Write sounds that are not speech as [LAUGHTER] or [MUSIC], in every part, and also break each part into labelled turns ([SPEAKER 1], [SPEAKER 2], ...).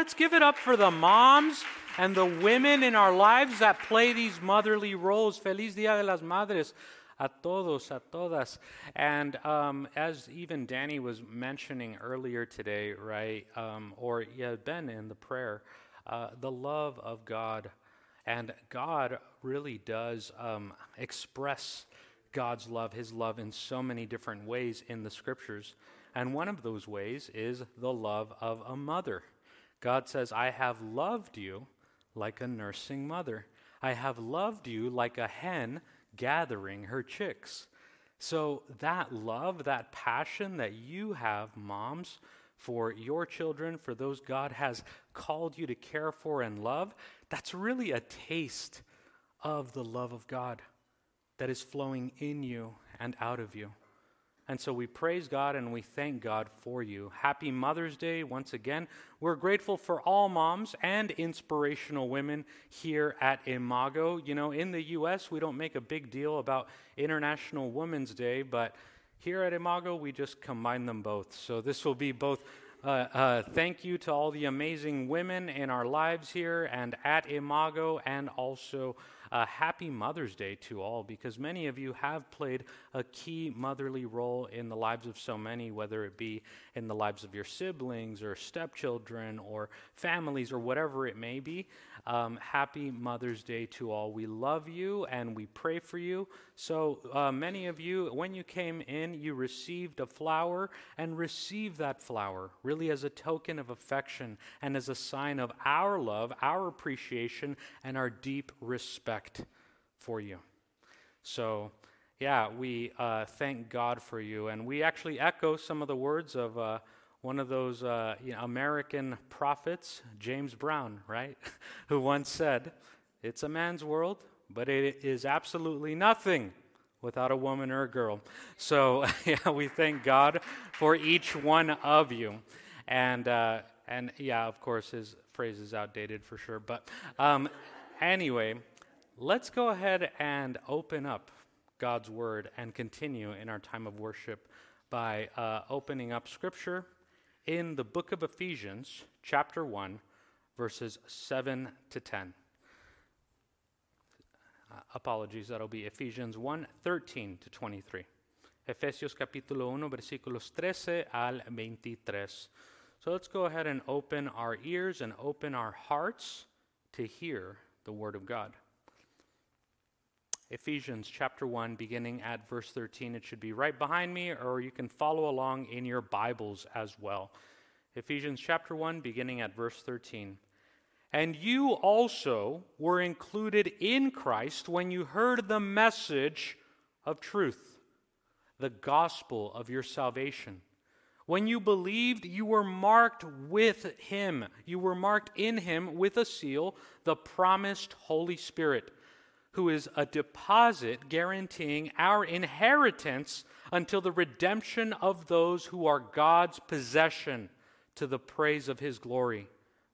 [SPEAKER 1] let's give it up for the moms and the women in our lives that play these motherly roles. Feliz Dia de las Madres a todos, a todas. And um, as even Danny was mentioning earlier today, right, um, or yeah, Ben in the prayer, uh, the love of God. And God really does um, express God's love, His love, in so many different ways in the scriptures. And one of those ways is the love of a mother. God says, I have loved you like a nursing mother. I have loved you like a hen gathering her chicks. So, that love, that passion that you have, moms, for your children, for those God has called you to care for and love, that's really a taste of the love of God that is flowing in you and out of you. And so we praise God and we thank God for you. Happy Mother's Day once again. We're grateful for all moms and inspirational women here at Imago. You know, in the U.S., we don't make a big deal about International Women's Day, but here at Imago, we just combine them both. So this will be both uh, uh, thank you to all the amazing women in our lives here and at Imago, and also a happy Mother's Day to all because many of you have played a key motherly role in the lives of so many, whether it be in the lives of your siblings or stepchildren or families or whatever it may be. Um, happy Mother's Day to all. We love you and we pray for you. So, uh, many of you, when you came in, you received a flower and received that flower really as a token of affection and as a sign of our love, our appreciation, and our deep respect for you. So, yeah, we uh, thank God for you. And we actually echo some of the words of. Uh, one of those uh, you know, American prophets, James Brown, right, [LAUGHS] who once said, It's a man's world, but it is absolutely nothing without a woman or a girl. So, [LAUGHS] yeah, we thank God for each one of you. And, uh, and yeah, of course, his phrase is outdated for sure. But um, anyway, let's go ahead and open up God's Word and continue in our time of worship by uh, opening up Scripture in the book of Ephesians, chapter 1, verses 7 to 10. Uh, apologies, that'll be Ephesians 1, 13 to 23. Efesios capítulo 1, versículos 13 al 23. So let's go ahead and open our ears and open our hearts to hear the Word of God. Ephesians chapter 1, beginning at verse 13. It should be right behind me, or you can follow along in your Bibles as well. Ephesians chapter 1, beginning at verse 13. And you also were included in Christ when you heard the message of truth, the gospel of your salvation. When you believed, you were marked with Him. You were marked in Him with a seal, the promised Holy Spirit who is a deposit guaranteeing our inheritance until the redemption of those who are God's possession to the praise of his glory.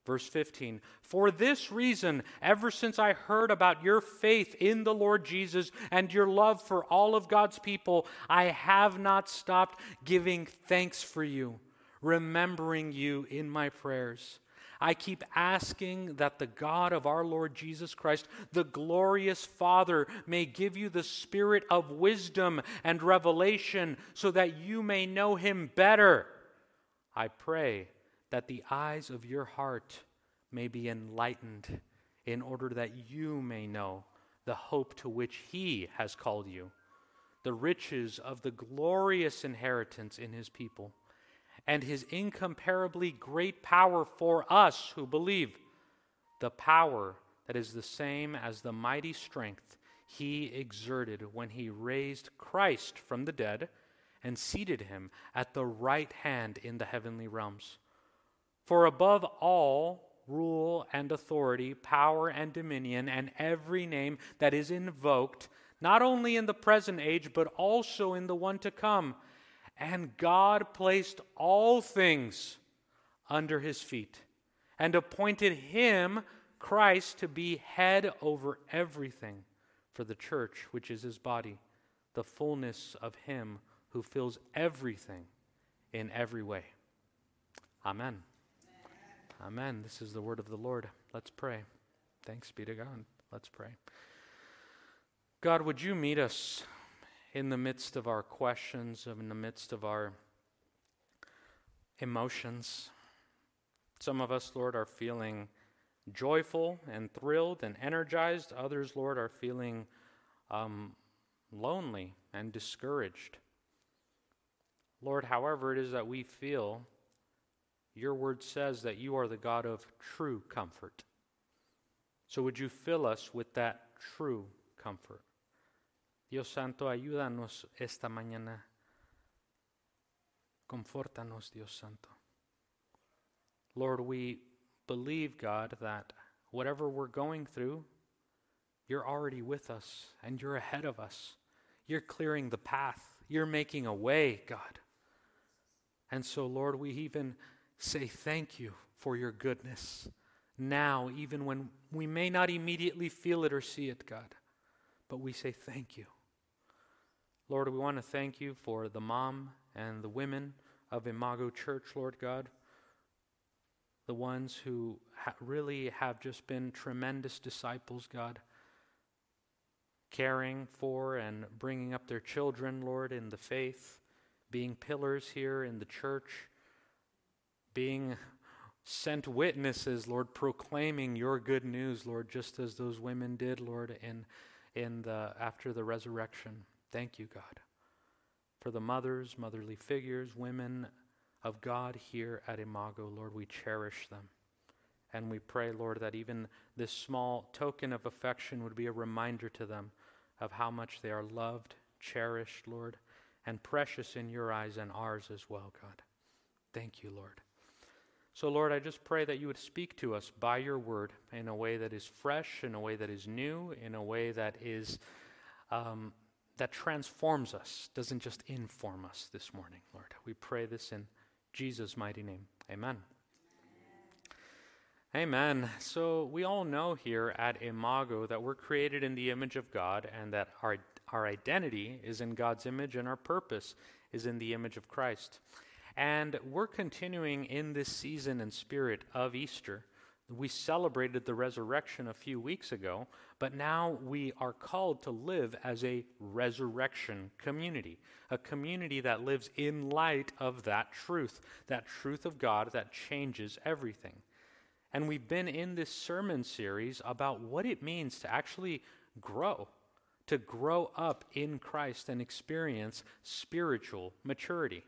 [SPEAKER 1] Verse 15 For this reason, ever since I heard about your faith in the Lord Jesus and your love for all of God's people, I have not stopped giving thanks for you, remembering you in my prayers. I keep asking that the God of our Lord Jesus Christ, the glorious Father, may give you the spirit of wisdom and revelation so that you may know him better. I pray that the eyes of your heart may be enlightened in order that you may know the hope to which he has called you, the riches of the glorious inheritance in his people and his incomparably great power for us who believe, the power that is the same as the mighty strength he exerted when he raised Christ from the dead and seated him at the right hand in the heavenly realms. For above all rule and authority, power and dominion, and every name that is invoked, not only in the present age, but also in the one to come, and God placed all things under his feet and appointed him, Christ, to be head over everything for the church, which is his body, the fullness of him who fills everything in every way. Amen. Amen. This is the word of the Lord. Let's pray. Thanks be to God. Let's pray. God, would you meet us in the midst of our questions, in the midst of our emotions? Some of us, Lord, are feeling joyful and thrilled and energized. Others, Lord, are feeling um, lonely and discouraged. Lord, however it is that we feel, your word says that you are the God of true comfort. So would you fill us with that true comfort? Dios Santo, ayúdanos esta mañana. Confórtanos, Dios Santo. Lord, we believe, God, that whatever we're going through, you're already with us and you're ahead of us. You're clearing the path. You're making a way, God. And so, Lord, we even say thank you for your goodness now, even when we may not immediately feel it or see it, God. But we say thank you. Lord, we want to thank you for the mom and the women of Imago Church, Lord God. The ones who ha- really have just been tremendous disciples, God. Caring for and bringing up their children, Lord, in the faith. Being pillars here in the church. Being sent witnesses, Lord, proclaiming your good news, Lord, just as those women did, Lord, in, in the, after the resurrection. Thank you, God, for the mothers, motherly figures, women of God here at Imago. Lord, we cherish them. And we pray, Lord, that even this small token of affection would be a reminder to them of how much they are loved, cherished, Lord, and precious in your eyes and ours as well, God. Thank you, Lord. So, Lord, I just pray that you would speak to us by your word in a way that is fresh, in a way that is new, in a way that is um, that transforms us, doesn't just inform us this morning, Lord. We pray this in Jesus' mighty name. Amen. Amen. So we all know here at Imago that we're created in the image of God and that our, our identity is in God's image and our purpose is in the image of Christ. And we're continuing in this season and spirit of Easter we celebrated the resurrection a few weeks ago, but now we are called to live as a resurrection community, a community that lives in light of that truth, that truth of God that changes everything. And we've been in this sermon series about what it means to actually grow, to grow up in Christ and experience spiritual maturity.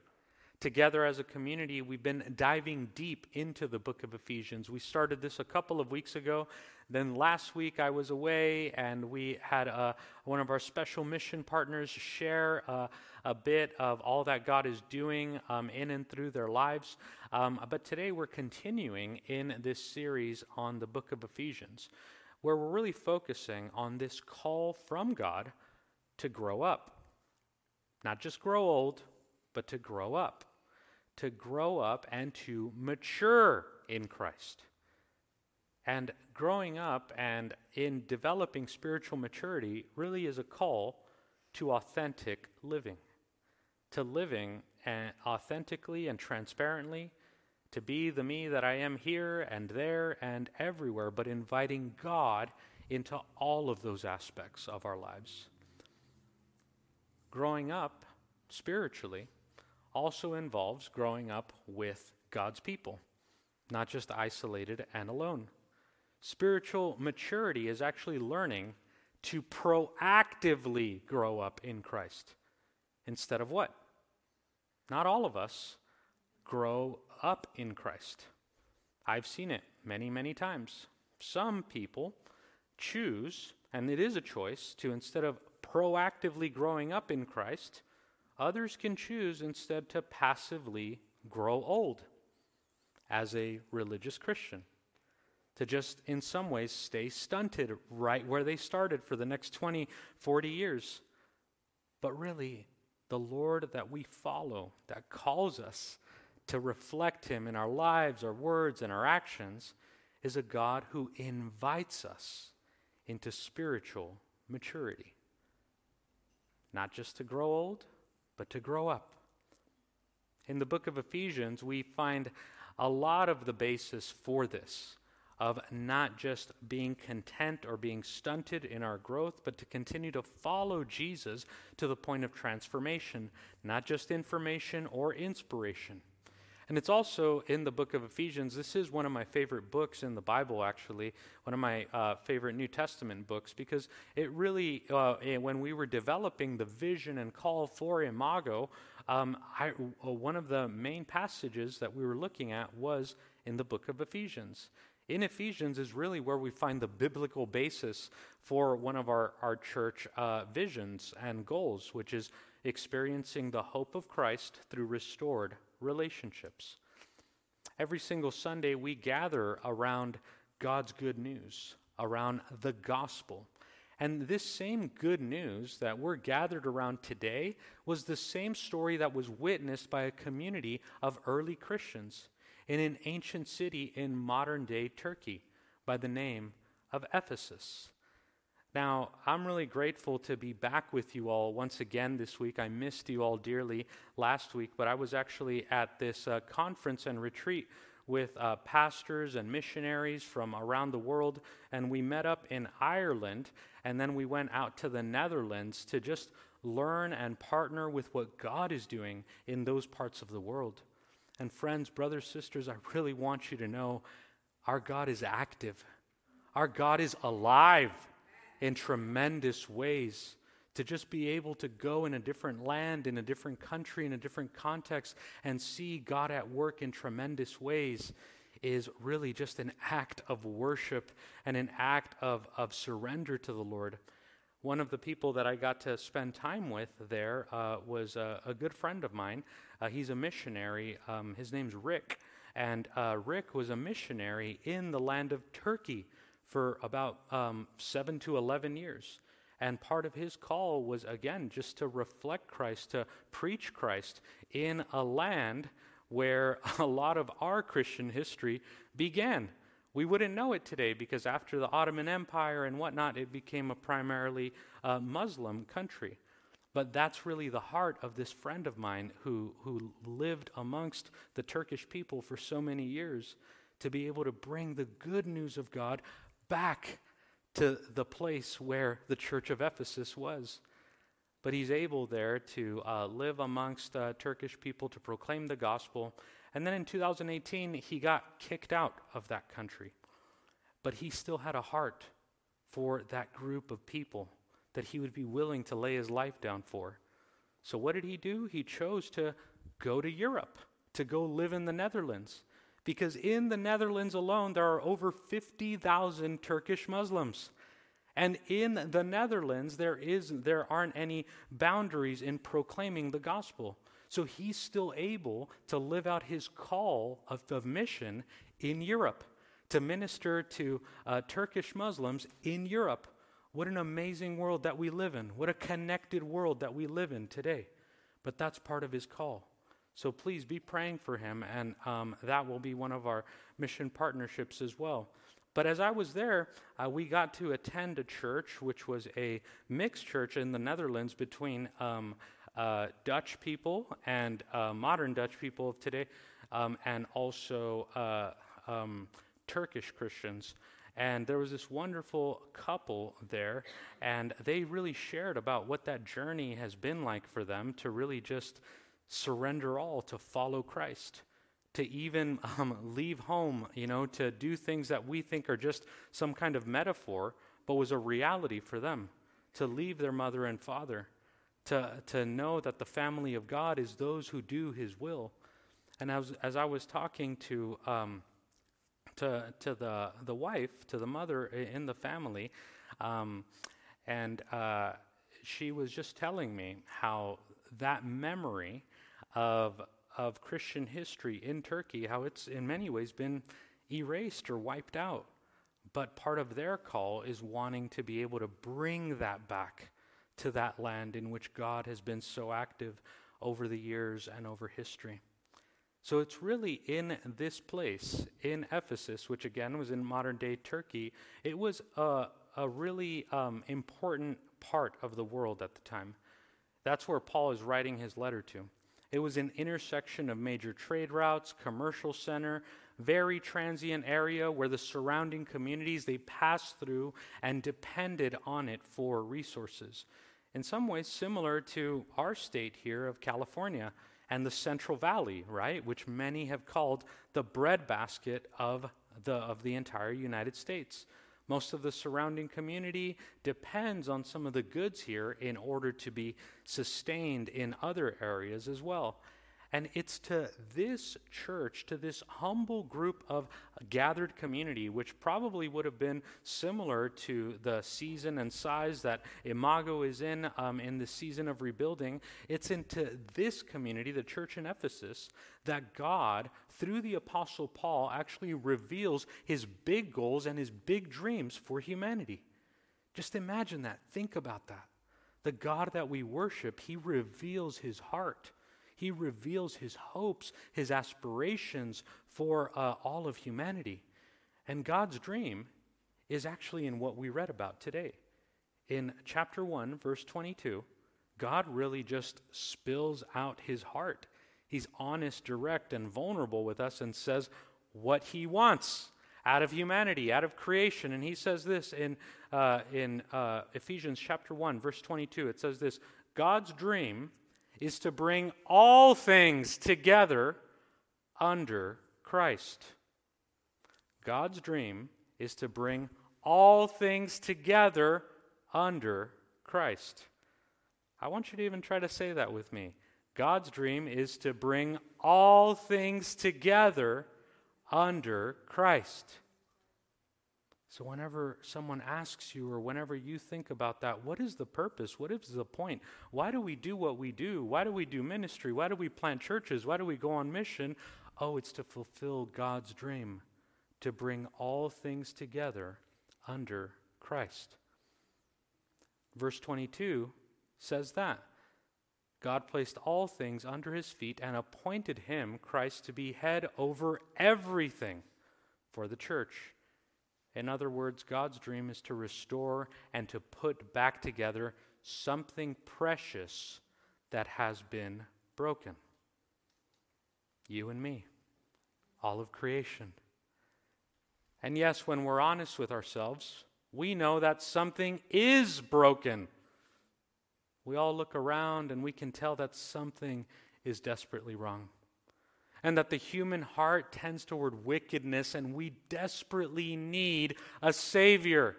[SPEAKER 1] Together as a community, we've been diving deep into the book of Ephesians. We started this a couple of weeks ago. Then last week I was away and we had uh, one of our special mission partners share uh, a bit of all that God is doing um, in and through their lives. Um, but today we're continuing in this series on the book of Ephesians, where we're really focusing on this call from God to grow up. Not just grow old, but to grow up to grow up and to mature in Christ. And growing up and in developing spiritual maturity really is a call to authentic living, to living authentically and transparently, to be the me that I am here and there and everywhere, but inviting God into all of those aspects of our lives. Growing up spiritually also involves growing up with God's people, not just isolated and alone. Spiritual maturity is actually learning to proactively grow up in Christ instead of what? Not all of us grow up in Christ. I've seen it many, many times. Some people choose, and it is a choice, to instead of proactively growing up in Christ, Others can choose instead to passively grow old as a religious Christian, to just in some ways stay stunted right where they started for the next 20, 40 years. But really, the Lord that we follow, that calls us to reflect Him in our lives, our words, and our actions, is a God who invites us into spiritual maturity. Not just to grow old, but to grow up. In the book of Ephesians, we find a lot of the basis for this of not just being content or being stunted in our growth, but to continue to follow Jesus to the point of transformation, not just information or inspiration. And it's also in the book of Ephesians. This is one of my favorite books in the Bible, actually, one of my uh, favorite New Testament books, because it really, uh, eh, when we were developing the vision and call for Imago, um, I, uh, one of the main passages that we were looking at was in the book of Ephesians. In Ephesians is really where we find the biblical basis for one of our, our church uh, visions and goals, which is experiencing the hope of Christ through restored relationships. Every single Sunday, we gather around God's good news, around the gospel. And this same good news that we're gathered around today was the same story that was witnessed by a community of early Christians in an ancient city in modern day Turkey by the name of Ephesus. Now, I'm really grateful to be back with you all once again this week. I missed you all dearly last week, but I was actually at this uh, conference and retreat with uh, pastors and missionaries from around the world, and we met up in Ireland, and then we went out to the Netherlands to just learn and partner with what God is doing in those parts of the world. And friends, brothers, sisters, I really want you to know our God is active. Our God is alive in tremendous ways. To just be able to go in a different land, in a different country, in a different context, and see God at work in tremendous ways is really just an act of worship and an act of, of surrender to the Lord. One of the people that I got to spend time with there uh, was a, a, good friend of mine. Uh, he's a missionary. Um, his name's Rick. And uh, Rick was a missionary in the land of Turkey for about um, seven to 11 years. And part of his call was, again, just to reflect Christ, to preach Christ in a land where [LAUGHS] a lot of our Christian history began. We wouldn't know it today because after the Ottoman Empire and whatnot, it became a primarily uh, Muslim country. But that's really the heart of this friend of mine who, who lived amongst the Turkish people for so many years to be able to bring the good news of God back to the place where the church of Ephesus was. But he's able there to uh, live amongst uh, Turkish people to proclaim the gospel. And then in 2018, he got kicked out of that country. But he still had a heart for that group of people that he would be willing to lay his life down for. So, what did he do? He chose to go to Europe, to go live in the Netherlands because in the Netherlands alone, there are over 50,000 Turkish Muslims. And in the Netherlands, there, is, there aren't any boundaries in proclaiming the gospel. So he's still able to live out his call of, of mission in Europe, to minister to uh, Turkish Muslims in Europe. What an amazing world that we live in. What a connected world that we live in today. But that's part of his call. So please be praying for him, and um, that will be one of our mission partnerships as well. But as I was there, uh, we got to attend a church, which was a mixed church in the Netherlands between um, uh, Dutch people and uh, modern Dutch people of today, um, and also uh, um, Turkish Christians. And there was this wonderful couple there, and they really shared about what that journey has been like for them to really just surrender all to follow Christ, to even [LAUGHS] um, leave home, you know, to do things that we think are just some kind of metaphor, but was a reality for them, to leave their mother and father, to, to know that the family of God is those who do his will. And as, as I was talking to, um, to, to the, the wife, to the mother in the family, um, and uh, she was just telling me how that memory of, of Christian history in Turkey, how it's in many ways been erased or wiped out. But part of their call is wanting to be able to bring that back to that land in which God has been so active over the years and over history. So it's really in this place, in Ephesus, which again was in modern day Turkey, it was a, a really um, important part of the world at the time. That's where Paul is writing his letter to. It was an intersection of major trade routes, commercial center, very transient area where the surrounding communities they passed through and depended on it for resources. In some ways similar to our state here of California and the Central Valley, right, which many have called the breadbasket of the of the entire United States. Most of the surrounding community depends on some of the goods here in order to be sustained in other areas as well. And it's to this church, to this humble group of gathered community, which probably would have been similar to the season and size that Imago is in um, in the season of rebuilding. It's into this community, the church in Ephesus, that God, through the Apostle Paul, actually reveals his big goals and his big dreams for humanity. Just imagine that. Think about that. The God that we worship, he reveals his heart he reveals his hopes, his aspirations for uh, all of humanity. And God's dream is actually in what we read about today. In chapter 1, verse 22, God really just spills out his heart. He's honest, direct, and vulnerable with us and says what he wants out of humanity, out of creation. And he says this in, uh, in uh, Ephesians chapter 1, verse 22. It says this God's dream is to bring all things together under Christ. God's dream is to bring all things together under Christ. I want you to even try to say that with me. God's dream is to bring all things together under Christ. So, whenever someone asks you, or whenever you think about that, what is the purpose? What is the point? Why do we do what we do? Why do we do ministry? Why do we plant churches? Why do we go on mission? Oh, it's to fulfill God's dream, to bring all things together under Christ. Verse 22 says that. God placed all things under his feet and appointed him, Christ, to be head over everything for the church in other words, God's dream is to restore and to put back together something precious that has been broken. You and me, all of creation. And yes, when we're honest with ourselves, we know that something is broken. We all look around and we can tell that something is desperately wrong and that the human heart tends toward wickedness, and we desperately need a Savior.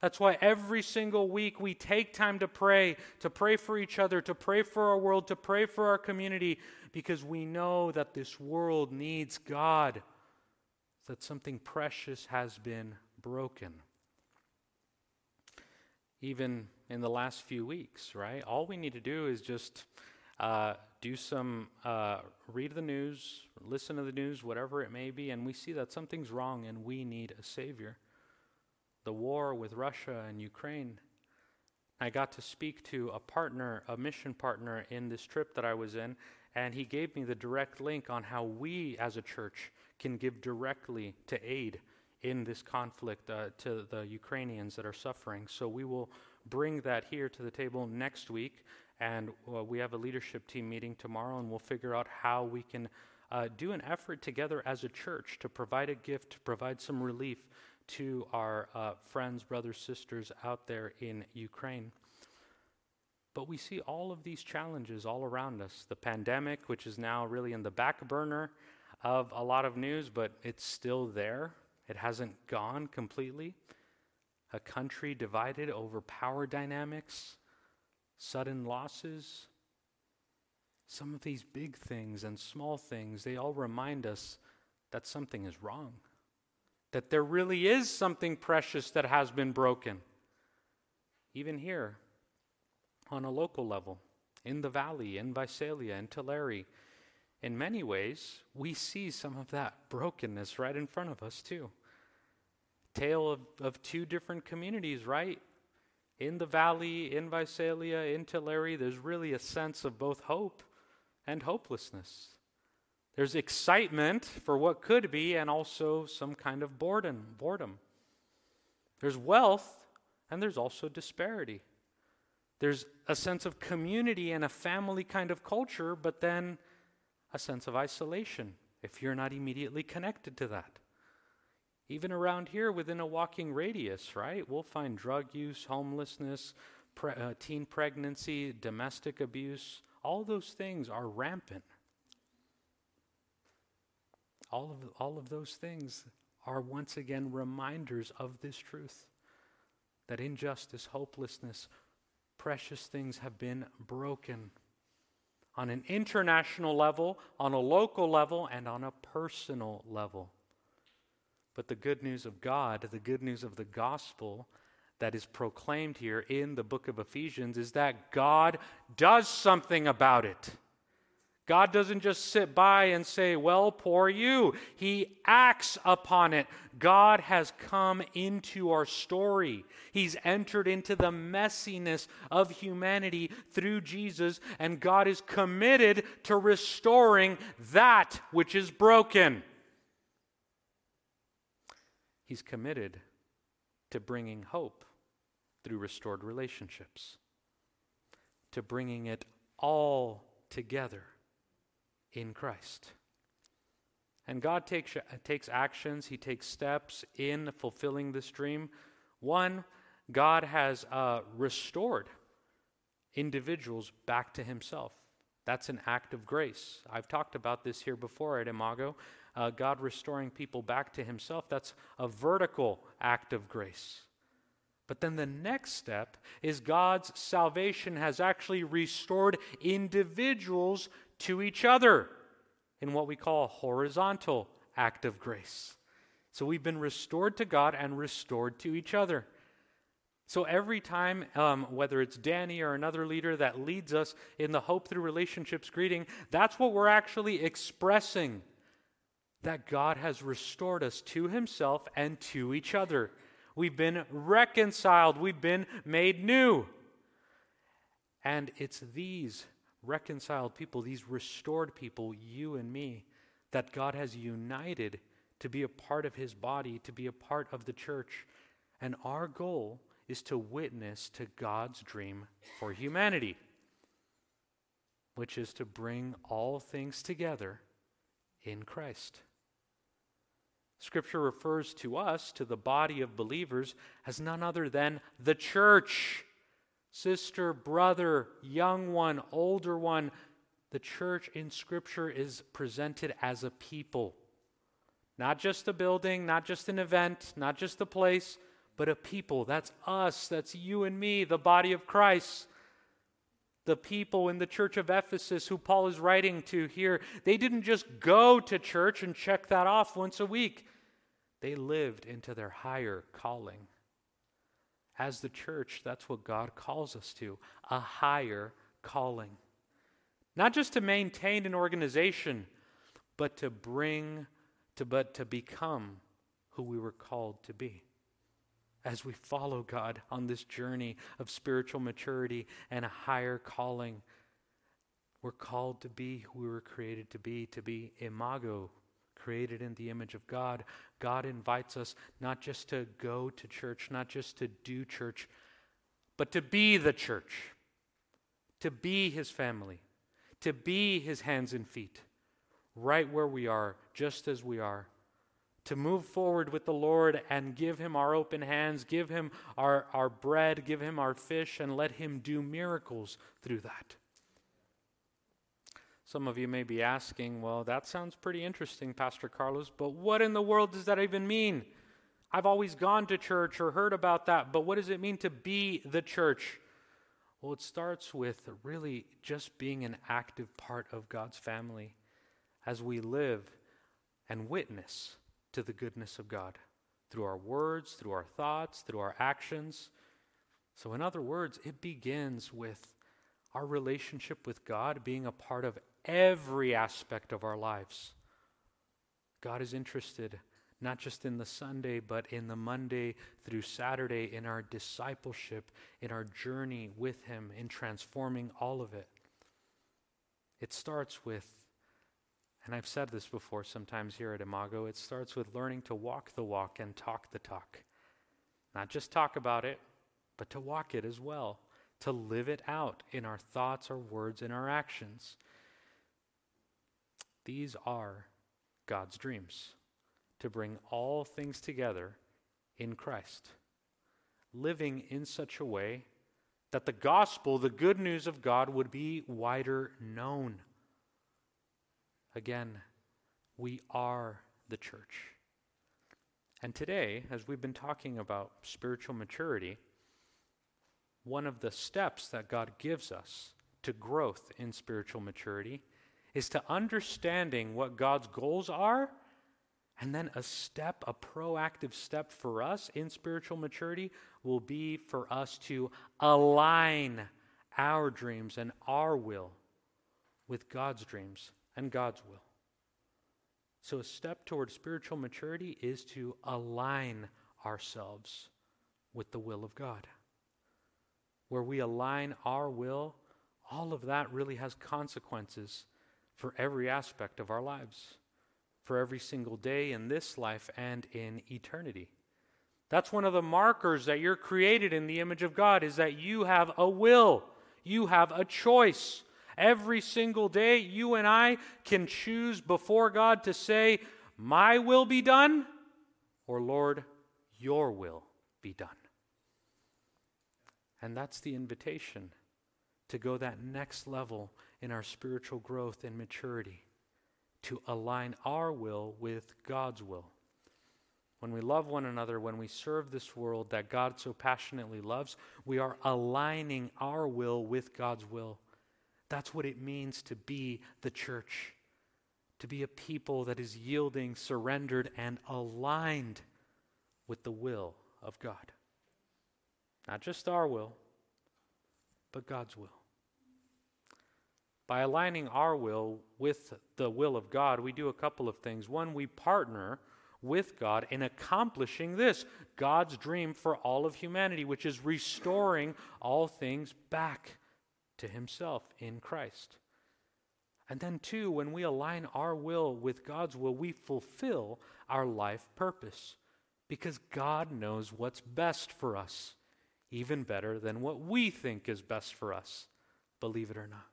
[SPEAKER 1] That's why every single week we take time to pray, to pray for each other, to pray for our world, to pray for our community, because we know that this world needs God, that something precious has been broken. Even in the last few weeks, right? All we need to do is just uh, do some, uh, read the news, listen to the news, whatever it may be, and we see that something's wrong and we need a Savior. The war with Russia and Ukraine. I got to speak to a partner, a mission partner in this trip that I was in, and he gave me the direct link on how we as a church can give directly to aid in this conflict uh, to the Ukrainians that are suffering. So we will bring that here to the table next week. And uh, we have a leadership team meeting tomorrow, and we'll figure out how we can uh, do an effort together as a church to provide a gift, to provide some relief to our uh, friends, brothers, sisters out there in Ukraine. But we see all of these challenges all around us. The pandemic, which is now really in the back burner of a lot of news, but it's still there. It hasn't gone completely. A country divided over power dynamics sudden losses. Some of these big things and small things, they all remind us that something is wrong, that there really is something precious that has been broken. Even here, on a local level, in the valley, in Visalia, in Tulare, in many ways, we see some of that brokenness right in front of us, too. Tale of, of two different communities, right? In the valley, in Visalia, in Tulare, there's really a sense of both hope and hopelessness. There's excitement for what could be and also some kind of boredom, boredom. There's wealth and there's also disparity. There's a sense of community and a family kind of culture, but then a sense of isolation if you're not immediately connected to that. Even around here within a walking radius, right? We'll find drug use, homelessness, pre- uh, teen pregnancy, domestic abuse. All those things are rampant. All of, all of those things are once again reminders of this truth that injustice, hopelessness, precious things have been broken on an international level, on a local level, and on a personal level. But the good news of God, the good news of the gospel that is proclaimed here in the book of Ephesians is that God does something about it. God doesn't just sit by and say, Well, poor you. He acts upon it. God has come into our story. He's entered into the messiness of humanity through Jesus, and God is committed to restoring that which is broken. He's committed to bringing hope through restored relationships, to bringing it all together in Christ. And God takes, takes actions, He takes steps in fulfilling this dream. One, God has uh, restored individuals back to Himself. That's an act of grace. I've talked about this here before at Imago. Uh, God restoring people back to Himself, that's a vertical act of grace. But then the next step is God's salvation has actually restored individuals to each other in what we call a horizontal act of grace. So we've been restored to God and restored to each other. So every time, um, whether it's Danny or another leader that leads us in the Hope Through Relationships greeting, that's what we're actually expressing that God has restored us to Himself and to each other. We've been reconciled, we've been made new. And it's these reconciled people, these restored people, you and me, that God has united to be a part of his body, to be a part of the church. And our goal is to witness to God's dream for humanity, which is to bring all things together in Christ. Scripture refers to us, to the body of believers, as none other than the church sister, brother, young one, older one. The church in Scripture is presented as a people. Not just a building, not just an event, not just a place, but a people. That's us, that's you and me, the body of Christ. The people in the church of Ephesus who Paul is writing to here, they didn't just go to church and check that off once a week. They lived into their higher calling. As the church, that's what God calls us to a higher calling. Not just to maintain an organization, but to bring, to, but to become who we were called to be. As we follow God on this journey of spiritual maturity and a higher calling, we're called to be who we were created to be, to be imago, created in the image of God, God invites us not just to go to church, not just to do church, but to be the church, to be his family, to be his hands and feet, right where we are, just as we are. To move forward with the Lord and give him our open hands, give him our, our bread, give him our fish, and let him do miracles through that. Some of you may be asking, well, that sounds pretty interesting, Pastor Carlos, but what in the world does that even mean? I've always gone to church or heard about that, but what does it mean to be the church? Well, it starts with really just being an active part of God's family as we live and witness to the goodness of God through our words, through our thoughts, through our actions. So, in other words, it begins with our relationship with God being a part of every aspect of our lives. God is interested not just in the Sunday, but in the Monday through Saturday, in our discipleship, in our journey with Him, in transforming all of it. It starts with, and I've said this before sometimes here at Imago, it starts with learning to walk the walk and talk the talk. Not just talk about it, but to walk it as well to live it out in our thoughts, our words, and our actions. These are God's dreams to bring all things together in Christ, living in such a way that the gospel, the good news of God, would be wider known. Again, we are the church. And today, as we've been talking about spiritual maturity, one of the steps that God gives us to growth in spiritual maturity is to understanding what God's goals are. And then a step, a proactive step for us in spiritual maturity will be for us to align our dreams and our will with God's dreams and God's will. So, a step towards spiritual maturity is to align ourselves with the will of God. Where we align our will, all of that really has consequences for every aspect of our lives, for every single day in this life and in eternity. That's one of the markers that you're created in the image of God is that you have a will, you have a choice. Every single day, you and I can choose before God to say, My will be done, or Lord, your will be done. And that's the invitation to go that next level in our spiritual growth and maturity, to align our will with God's will. When we love one another, when we serve this world that God so passionately loves, we are aligning our will with God's will. That's what it means to be the church, to be a people that is yielding, surrendered, and aligned with the will of God. Not just our will, but God's will. By aligning our will with the will of God, we do a couple of things. One, we partner with God in accomplishing this God's dream for all of humanity, which is restoring all things back to himself in Christ. And then, two, when we align our will with God's will, we fulfill our life purpose because God knows what's best for us, even better than what we think is best for us, believe it or not.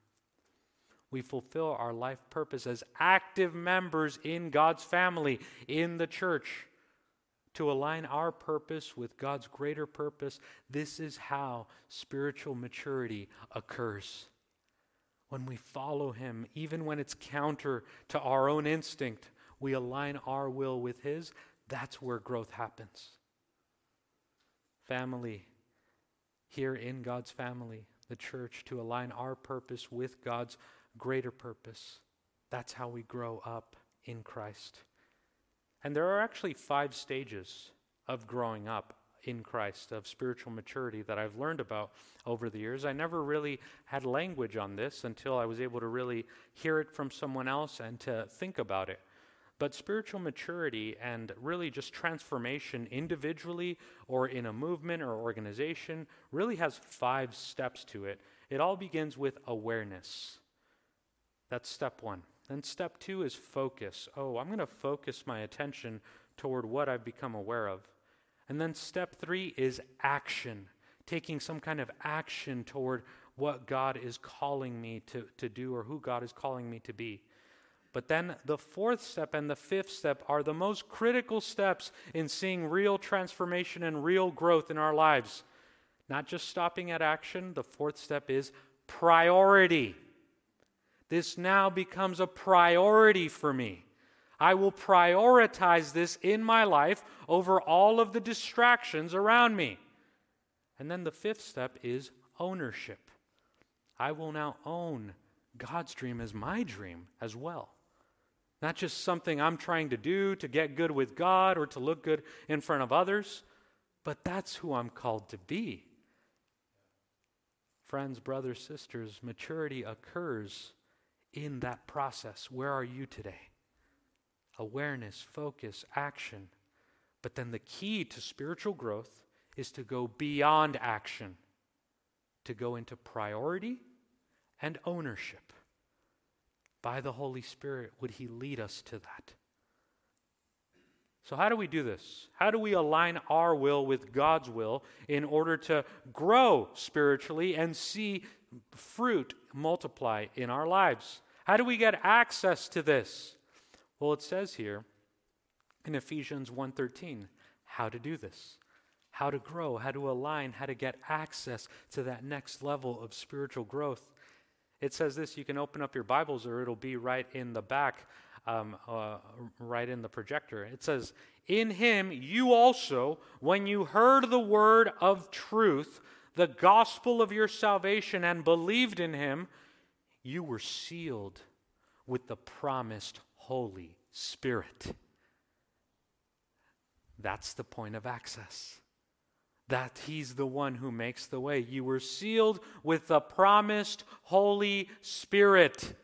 [SPEAKER 1] We fulfill our life purpose as active members in God's family, in the church to align our purpose with God's greater purpose, this is how spiritual maturity occurs. When we follow Him, even when it's counter to our own instinct, we align our will with His, that's where growth happens. Family, here in God's family, the church, to align our purpose with God's greater purpose. That's how we grow up in Christ. And there are actually five stages of growing up in Christ, of spiritual maturity that I've learned about over the years. I never really had language on this until I was able to really hear it from someone else and to think about it. But spiritual maturity and really just transformation individually or in a movement or organization really has five steps to it. It all begins with awareness. That's step one. Then step two is focus. Oh, I'm going to focus my attention toward what I've become aware of. And then step three is action, taking some kind of action toward what God is calling me to, to do or who God is calling me to be. But then the fourth step and the fifth step are the most critical steps in seeing real transformation and real growth in our lives. Not just stopping at action, the fourth step is priority. This now becomes a priority for me. I will prioritize this in my life over all of the distractions around me. And then the fifth step is ownership. I will now own God's dream as my dream as well. Not just something I'm trying to do to get good with God or to look good in front of others, but that's who I'm called to be. Friends, brothers, sisters, maturity occurs in that process. Where are you today? Awareness, focus, action. But then the key to spiritual growth is to go beyond action, to go into priority and ownership. By the Holy Spirit, would He lead us to that? So, how do we do this? How do we align our will with God's will in order to grow spiritually and see fruit multiply in our lives? How do we get access to this? Well, it says here in Ephesians 1:13 how to do this. How to grow, how to align, how to get access to that next level of spiritual growth. It says this, you can open up your Bibles or it'll be right in the back um, uh, right in the projector. It says, In him you also, when you heard the word of truth, the gospel of your salvation, and believed in him, you were sealed with the promised Holy Spirit. That's the point of access. That he's the one who makes the way. You were sealed with the promised Holy Spirit.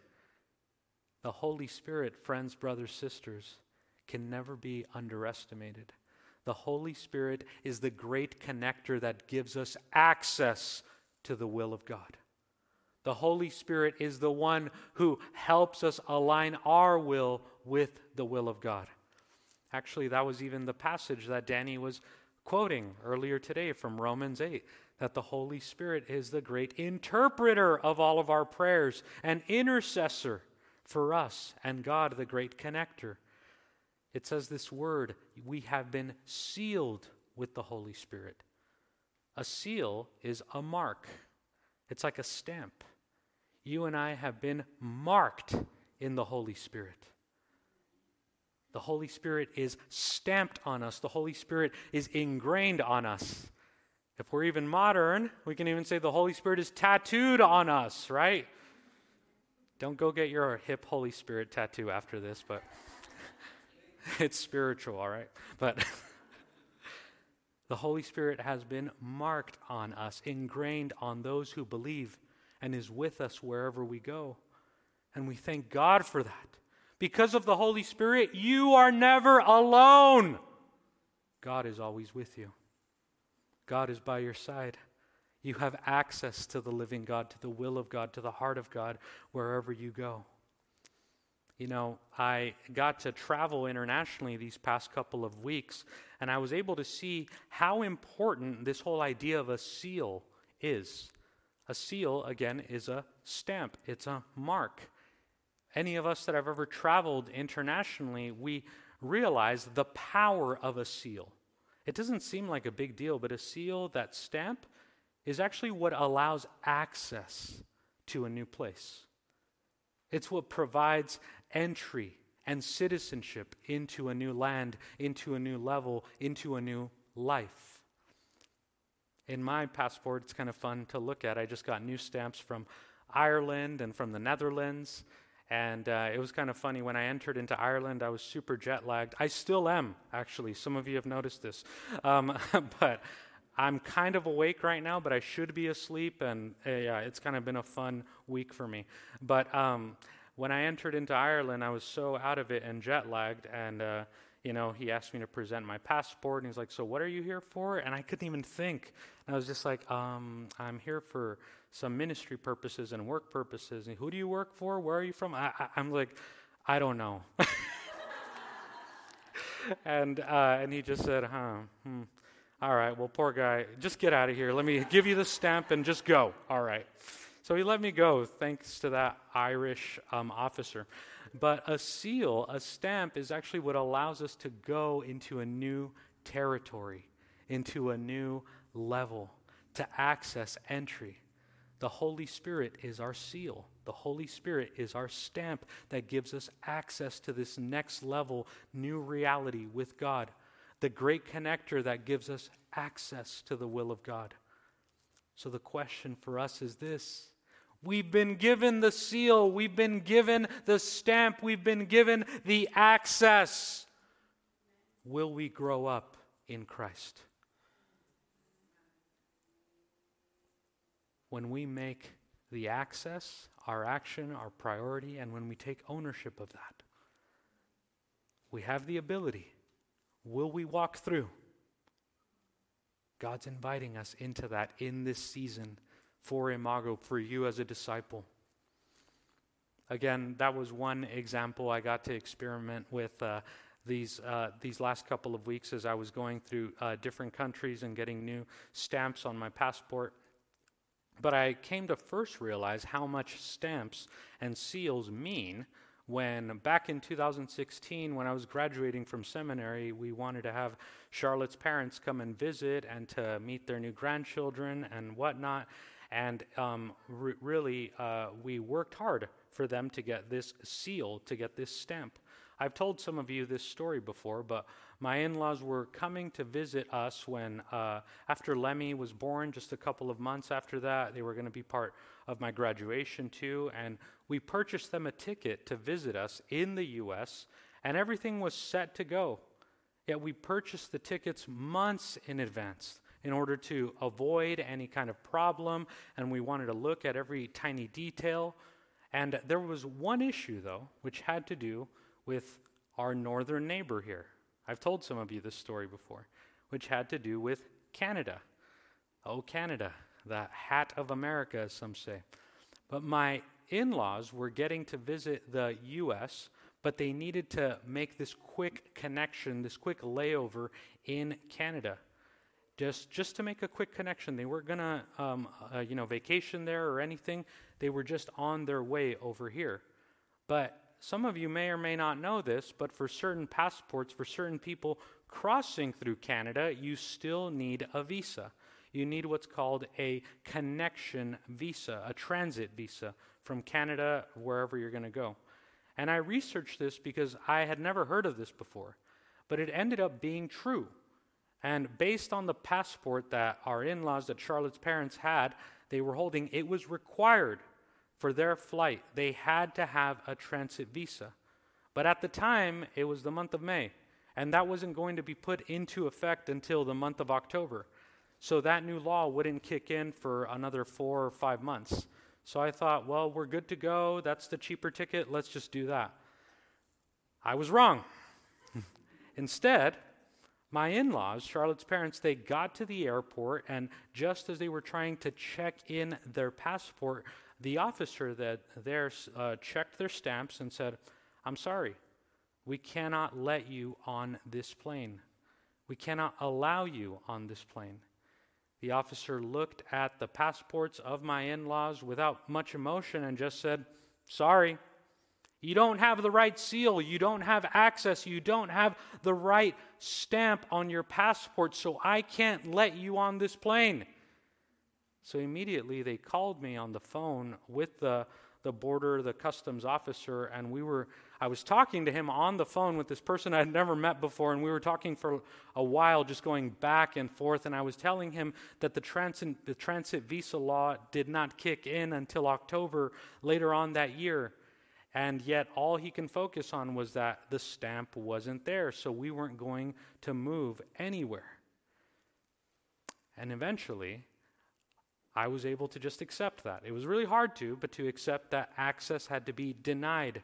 [SPEAKER 1] The Holy Spirit, friends, brothers, sisters, can never be underestimated. The Holy Spirit is the great connector that gives us access to the will of God. The Holy Spirit is the one who helps us align our will with the will of God. Actually, that was even the passage that Danny was quoting earlier today from Romans 8 that the Holy Spirit is the great interpreter of all of our prayers, an intercessor for us and God, the great connector. It says this word, we have been sealed with the Holy Spirit. A seal is a mark, it's like a stamp. You and I have been marked in the Holy Spirit. The Holy Spirit is stamped on us, the Holy Spirit is ingrained on us. If we're even modern, we can even say the Holy Spirit is tattooed on us, right? Don't go get your hip Holy Spirit tattoo after this, but [LAUGHS] it's spiritual, all right? But [LAUGHS] the Holy Spirit has been marked on us, ingrained on those who believe, and is with us wherever we go. And we thank God for that. Because of the Holy Spirit, you are never alone. God is always with you, God is by your side. You have access to the living God, to the will of God, to the heart of God, wherever you go. You know, I got to travel internationally these past couple of weeks, and I was able to see how important this whole idea of a seal is. A seal, again, is a stamp, it's a mark. Any of us that have ever traveled internationally, we realize the power of a seal. It doesn't seem like a big deal, but a seal, that stamp, is actually what allows access to a new place. It's what provides entry and citizenship into a new land, into a new level, into a new life. In my passport, it's kind of fun to look at. I just got new stamps from Ireland and from the Netherlands. And uh, it was kind of funny. When I entered into Ireland, I was super jet lagged. I still am, actually. Some of you have noticed this. Um, [LAUGHS] but I'm kind of awake right now, but I should be asleep, and uh, yeah, it's kind of been a fun week for me. But um, when I entered into Ireland, I was so out of it and jet lagged, and uh, you know, he asked me to present my passport, and he's like, "So what are you here for?" And I couldn't even think. And I was just like, um, "I'm here for some ministry purposes and work purposes." And who do you work for? Where are you from? I, am like, I don't know. [LAUGHS] and uh, and he just said, "Huh." Hmm. All right, well, poor guy, just get out of here. Let me give you the stamp and just go. All right. So he let me go, thanks to that Irish um, officer. But a seal, a stamp, is actually what allows us to go into a new territory, into a new level, to access entry. The Holy Spirit is our seal. The Holy Spirit is our stamp that gives us access to this next level, new reality with God the great connector that gives us access to the will of God. So the question for us is this We've been given the seal, we've been given the stamp, we've been given the access. Will we grow up in Christ? When we make the access our action, our priority, and when we take ownership of that, we have the ability Will we walk through? God's inviting us into that in this season for Imago, for you as a disciple. Again, that was one example I got to experiment with uh, these, uh, these last couple of weeks as I was going through uh, different countries and getting new stamps on my passport. But I came to first realize how much stamps and seals mean when back in 2016 when i was graduating from seminary we wanted to have charlotte's parents come and visit and to meet their new grandchildren and whatnot. And um, re- really uh, we worked hard for them to get this seal to get this stamp. I've told some of you this story before but my in-laws were coming to visit us when uh, after lemmy was born just a couple of months after that they were going to be part of my graduation too and we purchased them a ticket to visit us in the U.S., and everything was set to go. Yet we purchased the tickets months in advance in order to avoid any kind of problem, and we wanted to look at every tiny detail. And there was one issue, though, which had to do with our northern neighbor here. I've told some of you this story before, which had to do with Canada. Oh, Canada, the hat of America, as some say. But my in laws were getting to visit the U.S., but they needed to make this quick connection, this quick layover in Canada. Just, just to make a quick connection. They weren't going to, um, uh, you know, vacation there or anything. They were just on their way over here. But some of you may or may not know this, but for certain passports, for certain people crossing through Canada, you still need a visa. You need what's called a connection visa, a transit visa from Canada, wherever you're going to go. And I researched this because I had never heard of this before, but it ended up being true. And based on the passport that our in laws, that Charlotte's parents had, they were holding, it was required for their flight. They had to have a transit visa. But at the time, it was the month of May, and that wasn't going to be put into effect until the month of October. So that new law wouldn't kick in for another four or five months. So I thought, well, we're good to go. That's the cheaper ticket. Let's just do that. I was wrong. [LAUGHS] Instead, my in laws, Charlotte's parents, they got to the airport, and just as they were trying to check in their passport, the officer that there uh, checked their stamps and said, I'm sorry, we cannot let you on this plane. We cannot allow you on this plane. The officer looked at the passports of my in laws without much emotion and just said, Sorry, you don't have the right seal. You don't have access. You don't have the right stamp on your passport, so I can't let you on this plane. So immediately they called me on the phone with the, the border, the customs officer, and we were I was talking to him on the phone with this person I had never met before, and we were talking for a while, just going back and forth. And I was telling him that the transit, the transit visa law did not kick in until October later on that year. And yet, all he can focus on was that the stamp wasn't there, so we weren't going to move anywhere. And eventually, I was able to just accept that. It was really hard to, but to accept that access had to be denied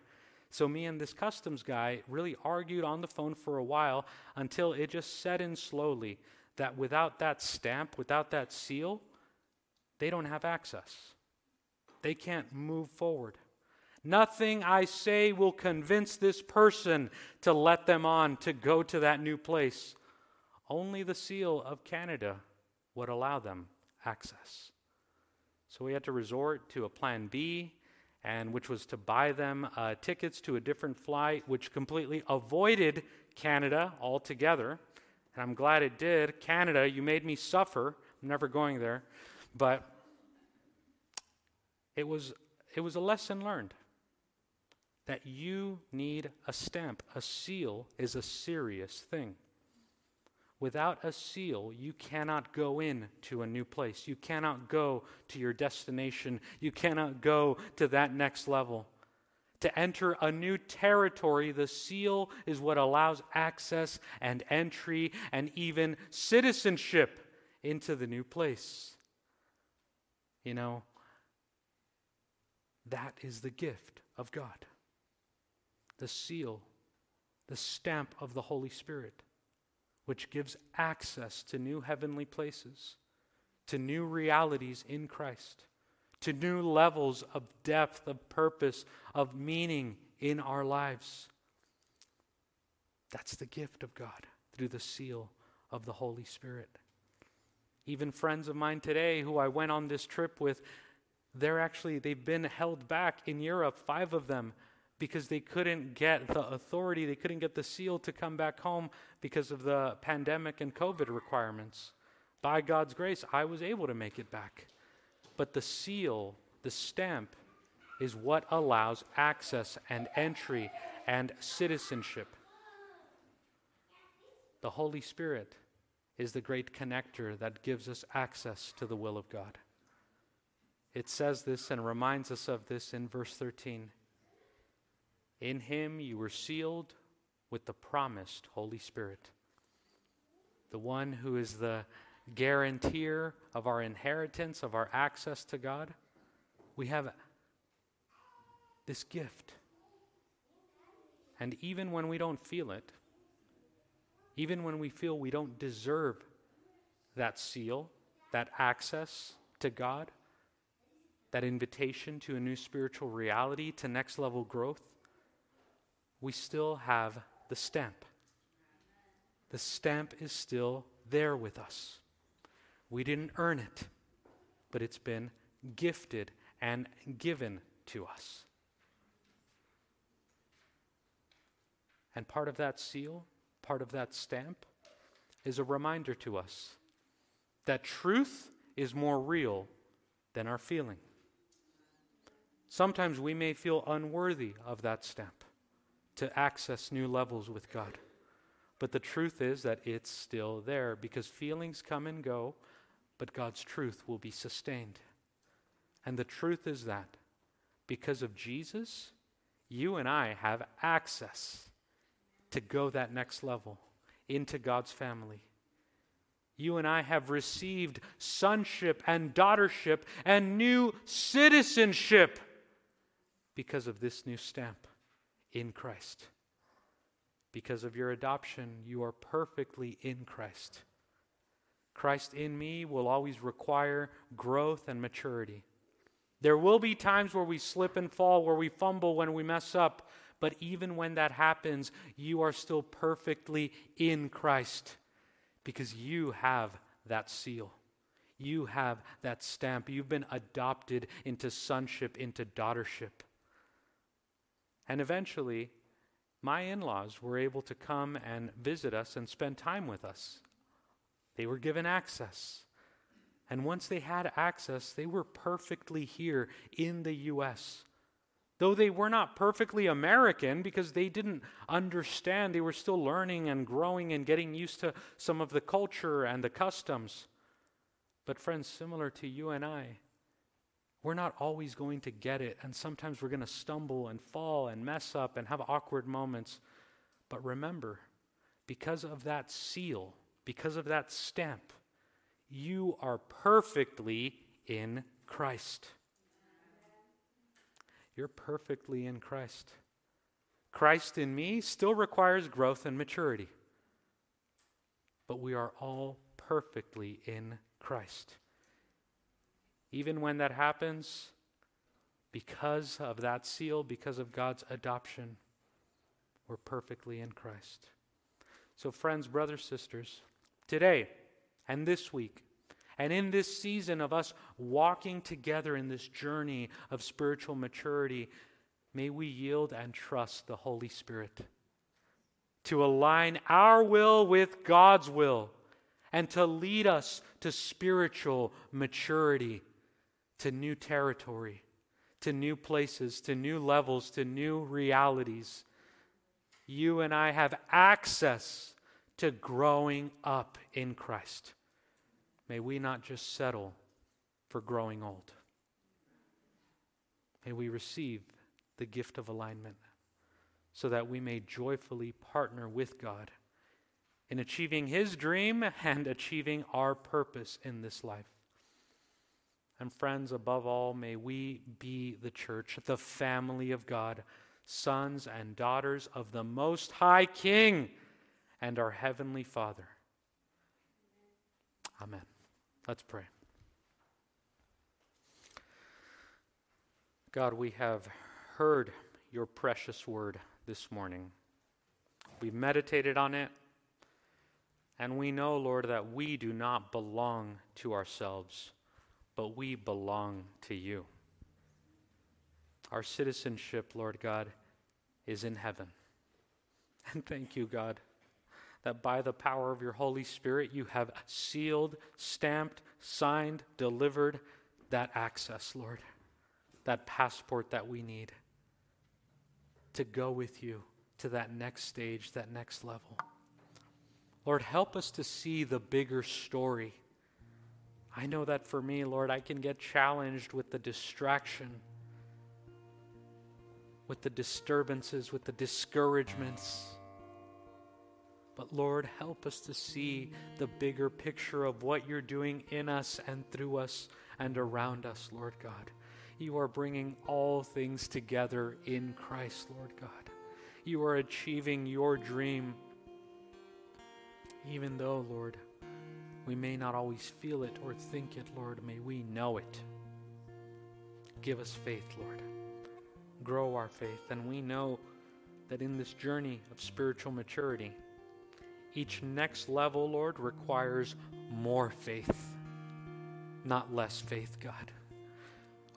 [SPEAKER 1] so, me and this customs guy really argued on the phone for a while until it just set in slowly that without that stamp, without that seal, they don't have access. They can't move forward. Nothing I say will convince this person to let them on to go to that new place. Only the seal of Canada would allow them access. So we had to resort to a plan B and which was to buy them uh, tickets to a different flight, which completely avoided Canada altogether. And I'm glad it did. Canada, you made me suffer. I'm never going there. But it was, it was a lesson learned that you need a stamp. A seal is a serious thing. Without a seal, you cannot go in to a new place. You cannot go to your destination. You cannot go to that next level. To enter a new territory, the seal is what allows access and entry and even citizenship into the new place. You know, that is the gift of God. The seal, the stamp of the Holy Spirit which gives access to new heavenly places, to new realities in Christ, to new levels of depth, of purpose, of meaning in our lives. That's the gift of God through the seal of the Holy Spirit. Even friends of mine today who I went on this trip with, they're actually, they've been held back in Europe, five of them, because they couldn't get the authority, they couldn't get the seal to come back home because of the pandemic and COVID requirements. By God's grace, I was able to make it back. But the seal, the stamp, is what allows access and entry and citizenship. The Holy Spirit is the great connector that gives us access to the will of God. It says this and reminds us of this in verse 13. In him you were sealed with the promised Holy Spirit, the one who is the guarantor of our inheritance, of our access to God. We have this gift. And even when we don't feel it, even when we feel we don't deserve that seal, that access to God, that invitation to a new spiritual reality, to next level growth, we still have the stamp. The stamp is still there with us. We didn't earn it, but it's been gifted and given to us. And part of that seal, part of that stamp, is a reminder to us that truth is more real than our feeling. Sometimes we may feel unworthy of that stamp to access new levels with God. But the truth is that it's still there because feelings come and go, but God's truth will be sustained. And the truth is that because of Jesus, you and I have access to go that next level into God's family. You and I have received sonship and daughtership and new citizenship because of this new stamp in Christ. Because of your adoption, you are perfectly in Christ. Christ in me will always require growth and maturity. There will be times where we slip and fall, where we fumble, when we mess up. But even when that happens, you are still perfectly in Christ because you have that seal. You have that stamp. You've been adopted into sonship, into daughtership. And eventually, my in laws were able to come and visit us and spend time with us. They were given access. And once they had access, they were perfectly here in the U.S. Though they were not perfectly American because they didn't understand, they were still learning and growing and getting used to some of the culture and the customs. But, friends, similar to you and I, we're not always going to get it, and sometimes we're going to stumble and fall and mess up and have awkward moments. But remember, because of that seal, because of that stamp, you are perfectly in Christ. You're perfectly in Christ. Christ in me still requires growth and maturity, but we are all perfectly in Christ. Even when that happens, because of that seal, because of God's adoption, we're perfectly in Christ. So, friends, brothers, sisters, today and this week, and in this season of us walking together in this journey of spiritual maturity, may we yield and trust the Holy Spirit to align our will with God's will and to lead us to spiritual maturity, to new territory, to new places, to new levels, to new realities. You and I have access to growing up in Christ. May we not just settle for growing old. May we receive the gift of alignment so that we may joyfully partner with God in achieving His dream and achieving our purpose in this life. And friends, above all, may we be the church, the family of God, sons and daughters of the Most High King and our Heavenly Father. Amen. Let's pray. God, we have heard your precious word this morning. We've meditated on it. And we know, Lord, that we do not belong to ourselves, but we belong to you. Our citizenship, Lord God, is in heaven. And thank you, God, that by the power of your Holy Spirit, you have sealed, stamped, signed, delivered that access, Lord, that passport that we need to go with you to that next stage, that next level. Lord, help us to see the bigger story. I know that for me, Lord, I can get challenged with the distraction, with the disturbances, with the discouragements. But Lord, help us to see the bigger picture of what you're doing in us and through us and around us, Lord God. You are bringing all things together in Christ, Lord God. You are achieving your dream, even though, Lord, we may not always feel it or think it, Lord, may we know it. Give us faith, Lord. Grow our faith, and we know that in this journey of spiritual maturity, each next level, Lord, requires more faith, not less faith, God.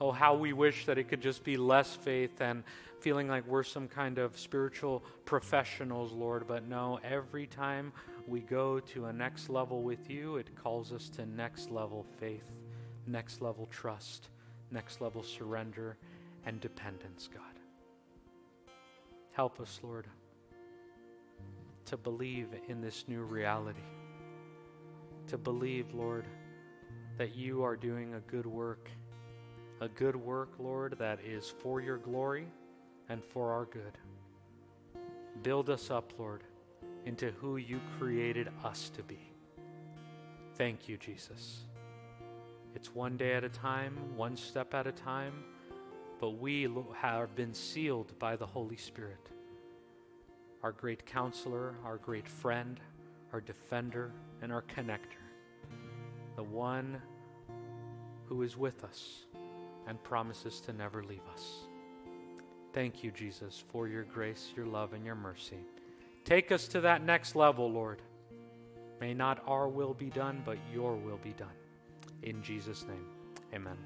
[SPEAKER 1] Oh, how we wish that it could just be less faith and feeling like we're some kind of spiritual professionals, Lord. But no, every time we go to a next level with you, it calls us to next level faith, next level trust, next level surrender and dependence, God. Help us, Lord to believe in this new reality. To believe, Lord, that you are doing a good work. A good work, Lord, that is for your glory and for our good. Build us up, Lord, into who you created us to be. Thank you, Jesus. It's one day at a time, one step at a time, but we have been sealed by the Holy Spirit our great counselor, our great friend, our defender, and our connector, the one who is with us and promises to never leave us. Thank you, Jesus, for your grace, your love, and your mercy. Take us to that next level, Lord. May not our will be done, but your will be done. In Jesus' name, amen.